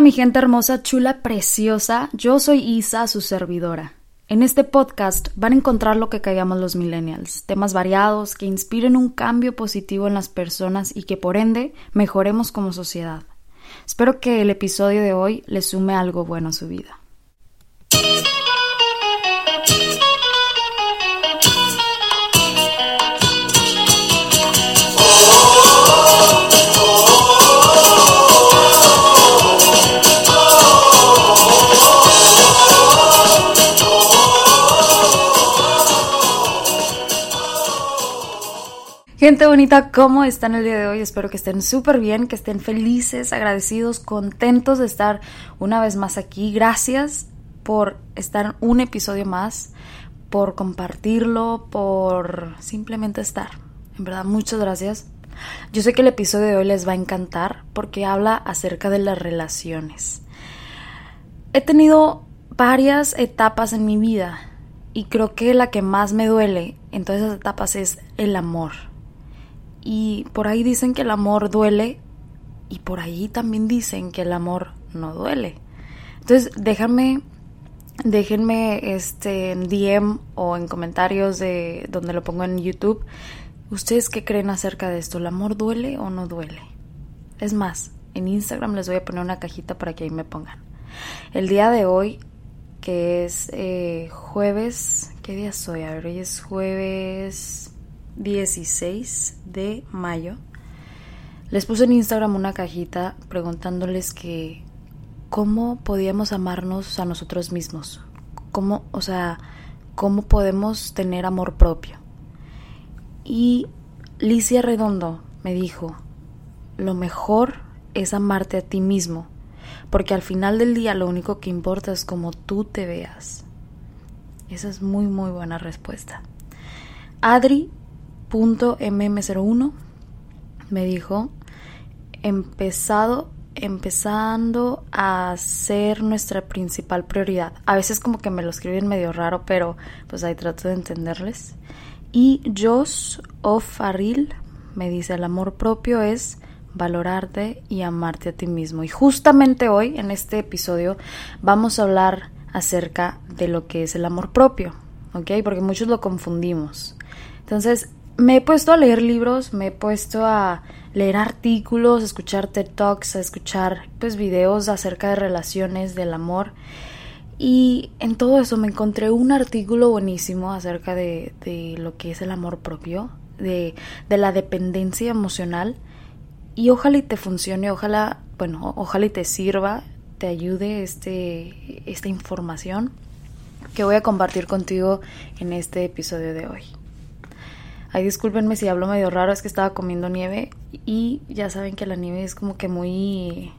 Hola mi gente hermosa, chula, preciosa, yo soy Isa, su servidora. En este podcast van a encontrar lo que callamos los millennials, temas variados que inspiren un cambio positivo en las personas y que por ende mejoremos como sociedad. Espero que el episodio de hoy les sume algo bueno a su vida. Gente bonita, ¿cómo están el día de hoy? Espero que estén súper bien, que estén felices, agradecidos, contentos de estar una vez más aquí. Gracias por estar un episodio más, por compartirlo, por simplemente estar. En verdad, muchas gracias. Yo sé que el episodio de hoy les va a encantar porque habla acerca de las relaciones. He tenido varias etapas en mi vida y creo que la que más me duele en todas esas etapas es el amor y por ahí dicen que el amor duele y por ahí también dicen que el amor no duele. Entonces, déjame déjenme este en DM o en comentarios de donde lo pongo en YouTube. ¿Ustedes qué creen acerca de esto? ¿El amor duele o no duele? Es más, en Instagram les voy a poner una cajita para que ahí me pongan. El día de hoy, que es eh, jueves, ¿qué día soy? A ver, hoy es jueves 16 de mayo, les puse en Instagram una cajita preguntándoles que cómo podíamos amarnos a nosotros mismos, cómo, o sea, cómo podemos tener amor propio. Y Licia Redondo me dijo, lo mejor es amarte a ti mismo, porque al final del día lo único que importa es cómo tú te veas. Esa es muy, muy buena respuesta. Adri .mm01 me dijo empezado empezando a ser nuestra principal prioridad. A veces como que me lo escriben medio raro, pero pues ahí trato de entenderles. Y Jos O'Farrill me dice, el amor propio es valorarte y amarte a ti mismo. Y justamente hoy, en este episodio, vamos a hablar acerca de lo que es el amor propio, ¿ok? Porque muchos lo confundimos. Entonces, me he puesto a leer libros, me he puesto a leer artículos, a escuchar TED Talks, a escuchar pues videos acerca de relaciones, del amor. Y en todo eso me encontré un artículo buenísimo acerca de, de lo que es el amor propio, de, de, la dependencia emocional. Y ojalá y te funcione, ojalá, bueno, ojalá y te sirva, te ayude este, esta información que voy a compartir contigo en este episodio de hoy. Ay, discúlpenme si hablo medio raro, es que estaba comiendo nieve y ya saben que la nieve es como que muy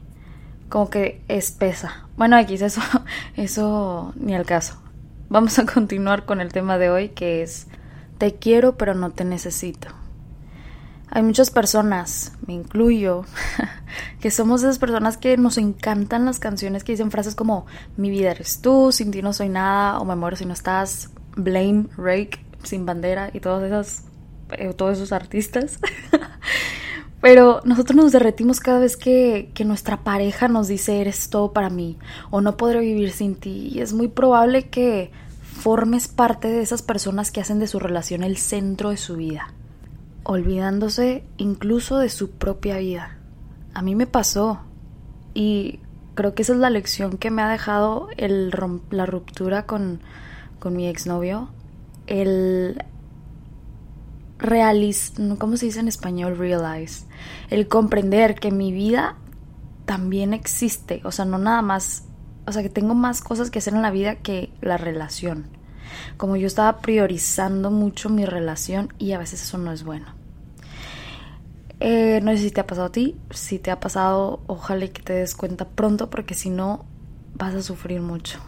como que espesa. Bueno, aquí eso eso ni al caso. Vamos a continuar con el tema de hoy que es te quiero pero no te necesito. Hay muchas personas, me incluyo, que somos esas personas que nos encantan las canciones que dicen frases como mi vida eres tú, sin ti no soy nada, o me muero si no estás, blame, rake, sin bandera y todas esas todos esos artistas. Pero nosotros nos derretimos cada vez que, que, nuestra pareja nos dice eres todo para mí o no podré vivir sin ti. Y es muy probable que formes parte de esas personas que hacen de su relación el centro de su vida, olvidándose incluso de su propia vida. A mí me pasó y creo que esa es la lección que me ha dejado el la ruptura con, con mi exnovio. El realiz, ¿cómo se dice en español? Realize. El comprender que mi vida también existe. O sea, no nada más. O sea, que tengo más cosas que hacer en la vida que la relación. Como yo estaba priorizando mucho mi relación y a veces eso no es bueno. Eh, no sé si te ha pasado a ti. Si te ha pasado, ojalá que te des cuenta pronto porque si no vas a sufrir mucho.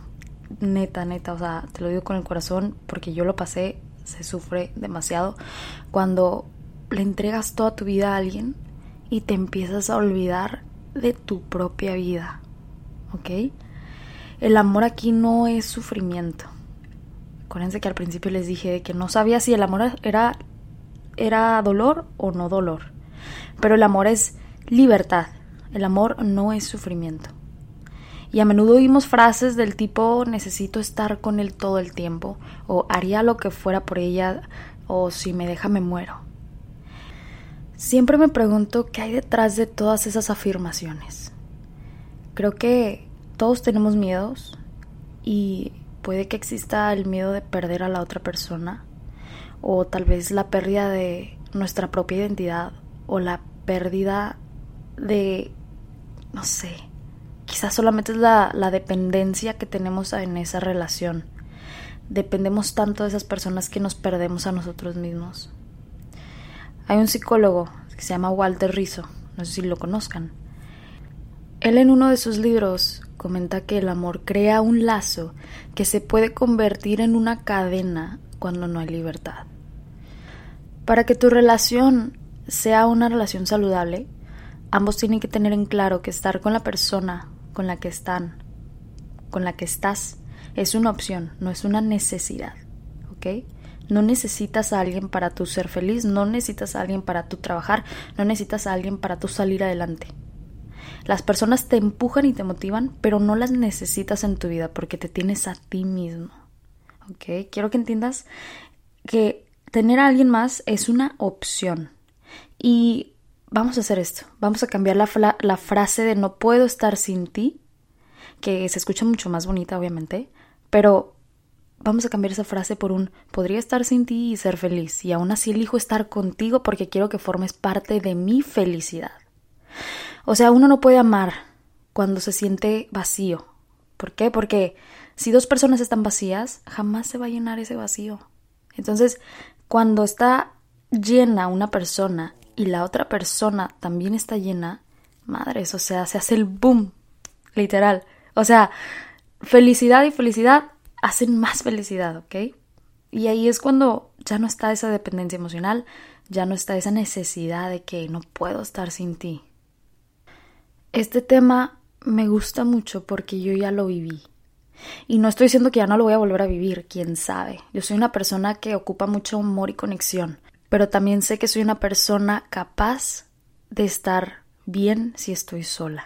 Neta, neta. O sea, te lo digo con el corazón porque yo lo pasé se sufre demasiado cuando le entregas toda tu vida a alguien y te empiezas a olvidar de tu propia vida. ¿Ok? El amor aquí no es sufrimiento. Acuérdense que al principio les dije que no sabía si el amor era, era dolor o no dolor. Pero el amor es libertad. El amor no es sufrimiento. Y a menudo oímos frases del tipo necesito estar con él todo el tiempo, o haría lo que fuera por ella, o si me deja me muero. Siempre me pregunto qué hay detrás de todas esas afirmaciones. Creo que todos tenemos miedos y puede que exista el miedo de perder a la otra persona o tal vez la pérdida de nuestra propia identidad o la pérdida de, no sé, quizás solamente es la, dependencia que tenemos en esa relación. Dependemos tanto de esas personas que nos perdemos a nosotros mismos. Hay un psicólogo que se llama Walter Rizzo, no sé si lo conozcan. Él en uno de sus libros comenta que el amor crea un lazo que se puede convertir en una cadena cuando no hay libertad. Para que tu relación sea una relación saludable, ambos tienen que tener en claro que estar con la persona con la que están, con la que estás, es una opción, no es una necesidad. ¿Ok? No necesitas a alguien para tu ser feliz, no necesitas a alguien para tu trabajar, no necesitas a alguien para tu salir adelante. Las personas te empujan y te motivan, pero no las necesitas en tu vida porque te tienes a ti mismo. ¿Ok? Quiero que entiendas que tener a alguien más es una opción. Y vamos a hacer esto. Vamos a cambiar la, frase de no puedo estar sin ti, que se escucha mucho más bonita, obviamente, pero vamos a cambiar esa frase por un podría estar sin ti y ser feliz, y aún así elijo estar contigo porque quiero que formes parte de mi felicidad. O sea, uno no puede amar cuando se siente vacío. ¿Por qué? Porque si dos personas están vacías, jamás se va a llenar ese vacío. Entonces, cuando está llena una persona y la otra persona también está llena, madres, o sea, se hace el boom, literal. O sea, felicidad y felicidad hacen más felicidad, ¿ok? Y ahí es cuando ya no está esa dependencia emocional, ya no está esa necesidad de que no puedo estar sin ti. Este tema me gusta mucho porque yo ya lo viví. Y no estoy diciendo que ya no lo voy a volver a vivir, quién sabe. Yo soy una persona que ocupa mucho amor y conexión, pero también sé que soy una persona capaz de estar bien si estoy sola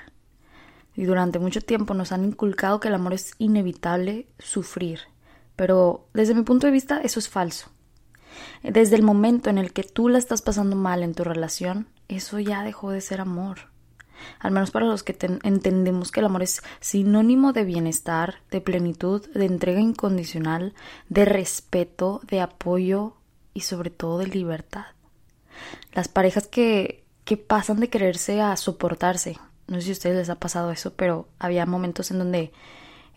y durante mucho tiempo nos han inculcado que el amor es inevitable sufrir. Pero desde mi punto de vista eso es falso. Desde el momento en el que tú la estás pasando mal en tu relación, eso ya dejó de ser amor. Al menos para los que entendemos que el amor es sinónimo de bienestar, de plenitud, de entrega incondicional, de respeto, de apoyo y sobre todo de libertad. Las parejas que, que pasan de quererse a soportarse, no sé si a ustedes les ha pasado eso, pero había momentos en donde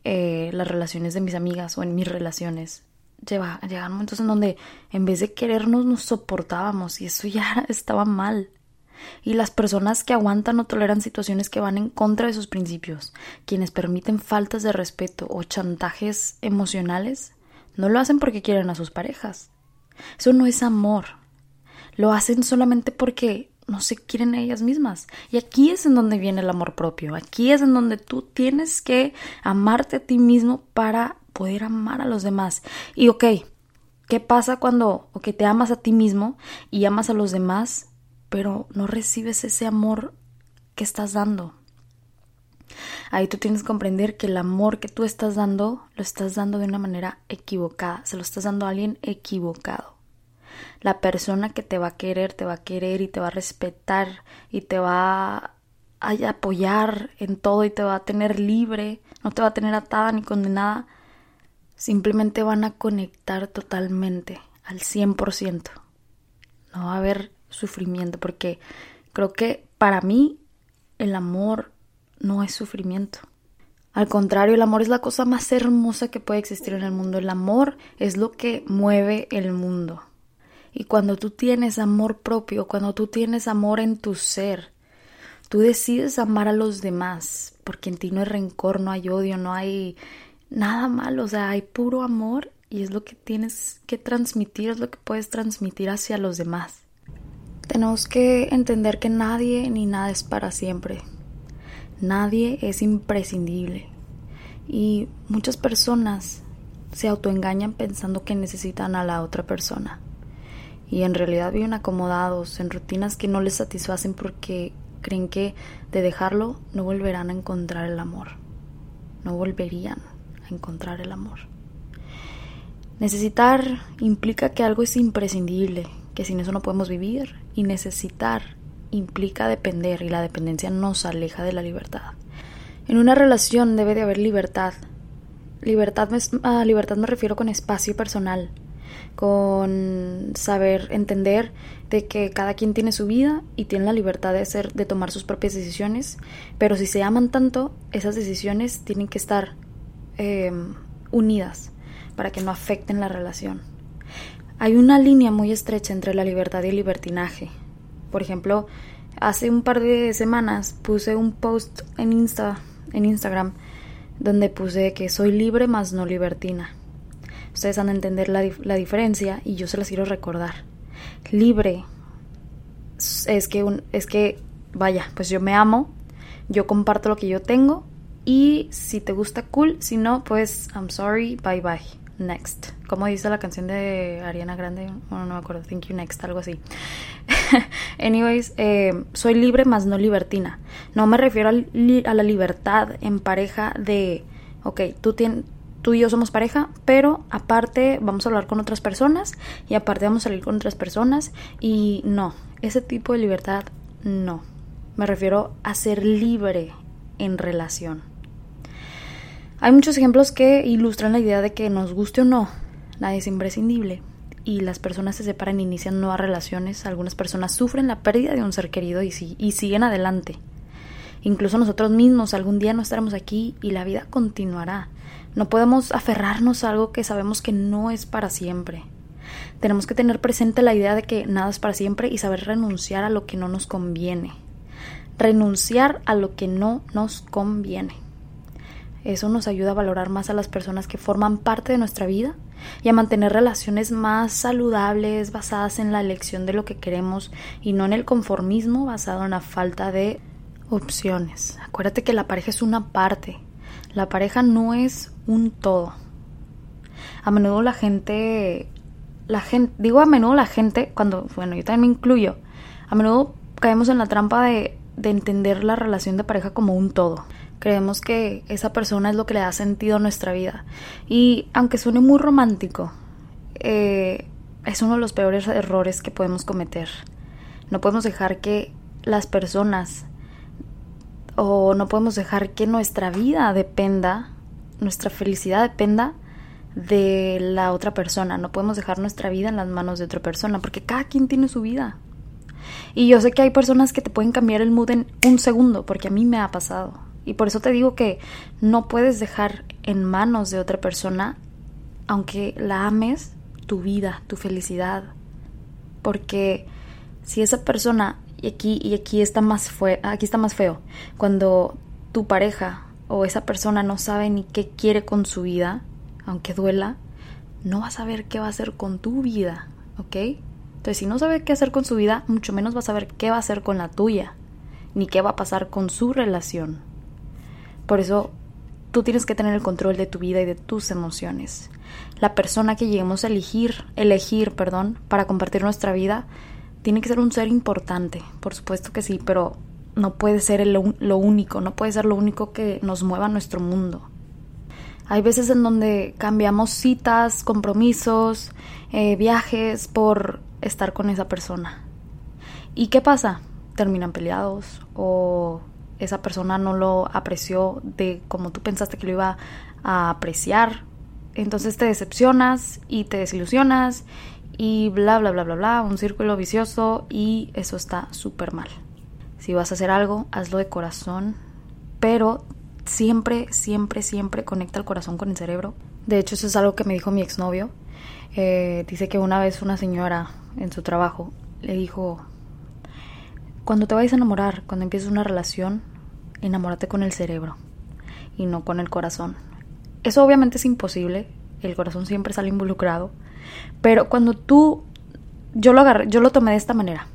eh, las relaciones de mis amigas o en mis relaciones lleva, llegaban momentos en donde en vez de querernos nos soportábamos y eso ya estaba mal. Y las personas que aguantan o toleran situaciones que van en contra de sus principios, quienes permiten faltas de respeto o chantajes emocionales, no lo hacen porque quieren a sus parejas. Eso no es amor. Lo hacen solamente porque no se quieren ellas mismas. Y aquí es en donde viene el amor propio. Aquí es en donde tú tienes que amarte a ti mismo para poder amar a los demás. Y ok, ¿qué pasa cuando okay, te amas a ti mismo y amas a los demás, pero no recibes ese amor que estás dando? Ahí tú tienes que comprender que el amor que tú estás dando lo estás dando de una manera equivocada, se lo estás dando a alguien equivocado. La persona que te va a querer, te va a querer y te va a respetar y te va a apoyar en todo y te va a tener libre, no te va a tener atada ni condenada. Simplemente van a conectar totalmente, al 100%. No va a haber sufrimiento porque creo que para mí el amor no es sufrimiento. Al contrario, el amor es la cosa más hermosa que puede existir en el mundo. El amor es lo que mueve el mundo. Y cuando tú tienes amor propio, cuando tú tienes amor en tu ser, tú decides amar a los demás, porque en ti no hay rencor, no hay odio, no hay nada malo, o sea, hay puro amor y es lo que tienes que transmitir, es lo que puedes transmitir hacia los demás. Tenemos que entender que nadie ni nada es para siempre. Nadie es imprescindible. Y muchas personas se autoengañan pensando que necesitan a la otra persona y en realidad viven acomodados en rutinas que no les satisfacen porque creen que de dejarlo no volverán a encontrar el amor. no volverían a encontrar el amor. Necesitar implica que algo es imprescindible, que sin eso no podemos vivir, y necesitar implica depender y la dependencia nos aleja de la libertad. En una relación debe de haber libertad. Libertad a libertad me refiero con espacio personal, con saber entender de que cada quien tiene su vida y tiene la libertad de hacer, de tomar sus propias decisiones, pero si se aman tanto, esas decisiones tienen que estar em, unidas para que no afecten la relación. Hay una línea muy estrecha entre la libertad y el libertinaje. Por ejemplo, hace un par de semanas puse un post en Insta, en Instagram, donde puse que soy libre más no libertina. Ustedes han de entender la, la diferencia y yo se las quiero recordar. Libre es que, un, es que, vaya, pues yo me amo, yo comparto lo que yo tengo y si te gusta, cool, si no, pues I'm sorry, bye bye, next. Como dice la canción de Ariana Grande, bueno, no me acuerdo, thank you next, algo así. Anyways, eh, soy libre más no libertina. No me refiero a, a la libertad en pareja de, ok, tú tienes tú y yo somos pareja, pero aparte vamos a hablar con otras personas y aparte vamos a salir con otras personas y no, ese tipo de libertad no. Me refiero a ser libre en relación. Hay muchos ejemplos que ilustran la idea de que nos guste o no, nadie es imprescindible y las personas se separan e inician nuevas relaciones. Algunas personas sufren la pérdida de un ser querido y, y siguen adelante. Incluso nosotros mismos algún día no estaremos aquí y la vida continuará. No podemos aferrarnos a algo que sabemos que no es para siempre. Tenemos que tener presente la idea de que nada es para siempre y saber renunciar a lo que no nos conviene. Renunciar a lo que no nos conviene. Eso nos ayuda a valorar más a las personas que forman parte de nuestra vida y a mantener relaciones más saludables basadas en la elección de lo que queremos y no en el conformismo basado en la falta de opciones. Acuérdate que la pareja es una parte. La pareja no es un todo. A menudo la gente, la gente, digo a menudo la gente, cuando, bueno, yo también me incluyo, a menudo caemos en la trampa de, de entender la relación de pareja como un todo. Creemos que esa persona es lo que le da sentido a nuestra vida. Y aunque suene muy romántico, eh, es uno de los peores errores que podemos cometer. No podemos dejar que las personas o no podemos dejar que nuestra vida dependa, nuestra felicidad dependa de la otra persona. No podemos dejar nuestra vida en las manos de otra persona, porque cada quien tiene su vida. Y yo sé que hay personas que te pueden cambiar el mood en un segundo, porque a mí me ha pasado. Y por eso te digo que no puedes dejar en manos de otra persona, aunque la ames, tu vida, tu felicidad. Porque si esa persona y aquí, y aquí está más fue, aquí está más feo. Cuando tu pareja o esa persona no sabe ni qué quiere con su vida, aunque duela, no va a saber qué va a hacer con tu vida, ¿ok? Entonces, si no sabe qué hacer con su vida, mucho menos va a saber qué va a hacer con la tuya, ni qué va a pasar con su relación. Por eso, tú tienes que tener el control de tu vida y de tus emociones. La persona que lleguemos a elegir, elegir, perdón, para compartir nuestra vida, tiene que ser un ser importante, por supuesto que sí, pero no puede ser lo único, no puede ser lo único que nos mueva nuestro mundo. Hay veces en donde cambiamos citas, compromisos, eh, viajes por estar con esa persona. ¿Y qué pasa? Terminan peleados o esa persona no lo apreció de como tú pensaste que lo iba a apreciar. Entonces te decepcionas y te desilusionas y bla, bla, bla, bla, bla, un círculo vicioso y eso está súper mal. Si vas a hacer algo, hazlo de corazón, pero siempre, siempre, siempre conecta el corazón con el cerebro. De hecho, eso es algo que me dijo mi exnovio. Eh, dice que una vez una señora en su trabajo le dijo, cuando te vayas a enamorar, cuando empieces una relación, enamórate con el cerebro y no con el corazón. Eso obviamente es imposible, el corazón siempre sale involucrado, pero cuando tú, yo lo agarré, yo lo tomé de esta manera.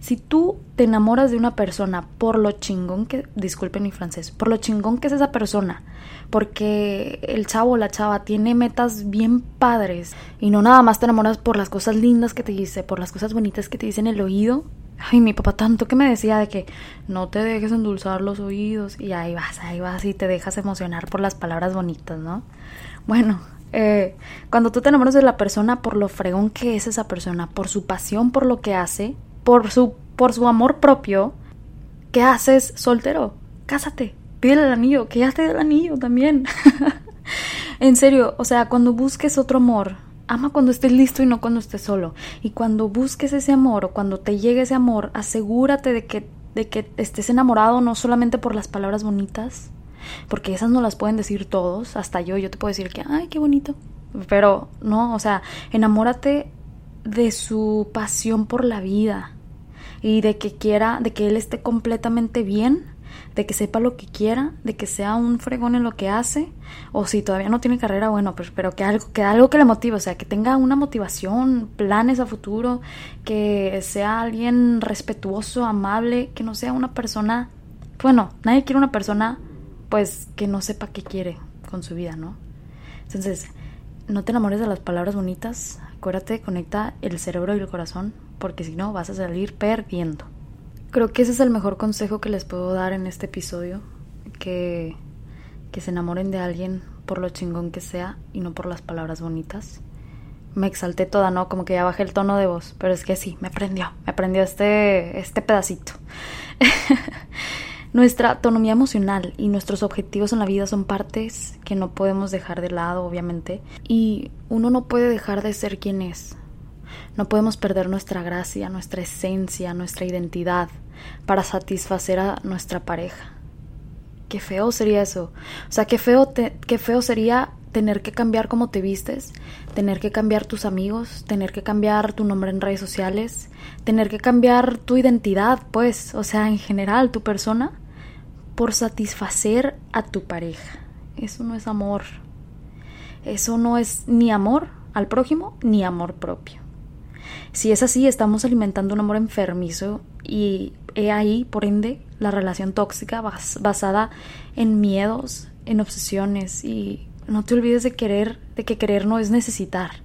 Si tú te enamoras de una persona por lo chingón que, disculpen mi francés, por lo chingón que es esa persona, porque el chavo o la chava tiene metas bien padres y no nada más te enamoras por las cosas lindas que te dice, por las cosas bonitas que te dice en el oído, Ay, mi papá tanto que me decía de que no te dejes endulzar los oídos y ahí vas, ahí vas y te dejas emocionar por las palabras bonitas, ¿no? Bueno, eh, cuando tú te enamoras de la persona por lo fregón que es esa persona, por su pasión por lo que hace, por su, por su amor propio, ¿qué haces soltero? Cásate, pídele el anillo, que ya te dé el anillo también. en serio, o sea, cuando busques otro amor, ama cuando estés listo y no cuando estés solo. Y cuando busques ese amor o cuando te llegue ese amor, asegúrate de que, de que estés enamorado no solamente por las palabras bonitas, porque esas no las pueden decir todos, hasta yo, yo te puedo decir que, ay, qué bonito. Pero no, o sea, enamórate de su pasión por la vida y de que quiera, de que él esté completamente bien de que sepa lo que quiera, de que sea un fregón en lo que hace, o si todavía no tiene carrera, bueno, pues, pero que algo, que algo que le motive, o sea, que tenga una motivación, planes a futuro, que sea alguien respetuoso, amable, que no sea una persona, bueno, nadie quiere una persona, pues, que no sepa qué quiere con su vida, ¿no? Entonces, no te enamores de las palabras bonitas, acuérdate, conecta el cerebro y el corazón, porque si no vas a salir perdiendo. Creo que ese es el mejor consejo que les puedo dar en este episodio, que, que se enamoren de alguien por lo chingón que sea y no por las palabras bonitas. Me exalté toda, ¿no? Como que ya bajé el tono de voz, pero es que sí, me prendió, me prendió este, este pedacito. Nuestra autonomía emocional y nuestros objetivos en la vida son partes que no podemos dejar de lado, obviamente, y uno no puede dejar de ser quien es, no podemos perder nuestra gracia, nuestra esencia, nuestra identidad para satisfacer a nuestra pareja. Qué feo sería eso. O sea, qué feo, qué feo sería tener que cambiar cómo te vistes, tener que cambiar tus amigos, tener que cambiar tu nombre en redes sociales, tener que cambiar tu identidad, pues, o sea, en general, tu persona, por satisfacer a tu pareja. Eso no es amor. Eso no es ni amor al prójimo ni amor propio. Si es así, estamos alimentando un amor enfermizo y he ahí, por ende, la relación tóxica basada en miedos, en obsesiones y no te olvides de querer, de que querer no es necesitar.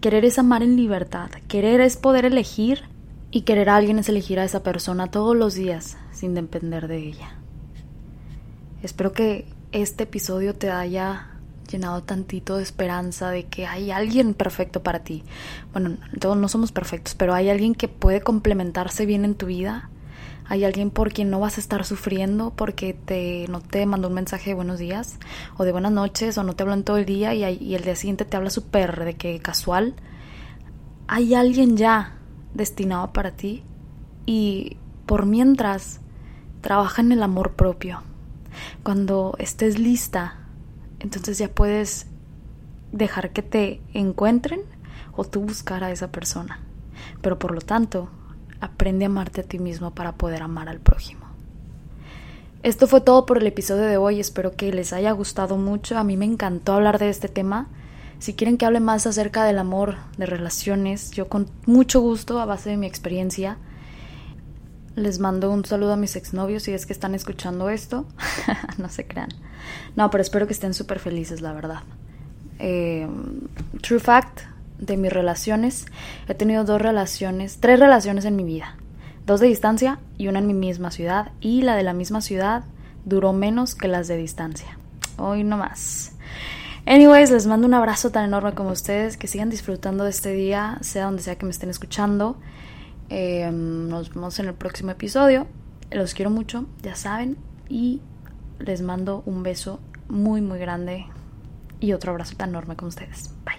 Querer es amar en libertad, querer es poder elegir y querer a alguien es elegir a esa persona todos los días sin depender de ella. Espero que este episodio te haya llenado tantito de esperanza de que hay alguien perfecto para ti. Bueno, todos no somos perfectos, pero hay alguien que puede complementarse bien en tu vida. Hay alguien por quien no vas a estar sufriendo porque te, no te mandó un mensaje de buenos días o de buenas noches o no te habló en todo el día y, y el día siguiente te habla súper de que casual. Hay alguien ya destinado para ti y por mientras trabaja en el amor propio. Cuando estés lista entonces ya puedes dejar que te encuentren o tú buscar a esa persona. Pero por lo tanto, aprende a amarte a ti mismo para poder amar al prójimo. Esto fue todo por el episodio de hoy, espero que les haya gustado mucho, a mí me encantó hablar de este tema. Si quieren que hable más acerca del amor, de relaciones, yo con mucho gusto, a base de mi experiencia, les mando un saludo a mis exnovios si es que están escuchando esto. no se crean. No, pero espero que estén súper felices, la verdad. Eh, true fact de mis relaciones. He tenido dos relaciones, tres relaciones en mi vida. Dos de distancia y una en mi misma ciudad. Y la de la misma ciudad duró menos que las de distancia. Hoy no más. Anyways, les mando un abrazo tan enorme como ustedes. Que sigan disfrutando de este día, sea donde sea que me estén escuchando. Eh, nos vemos en el próximo episodio. Los quiero mucho, ya saben. Y les mando un beso muy, muy grande y otro abrazo tan enorme con ustedes. Bye.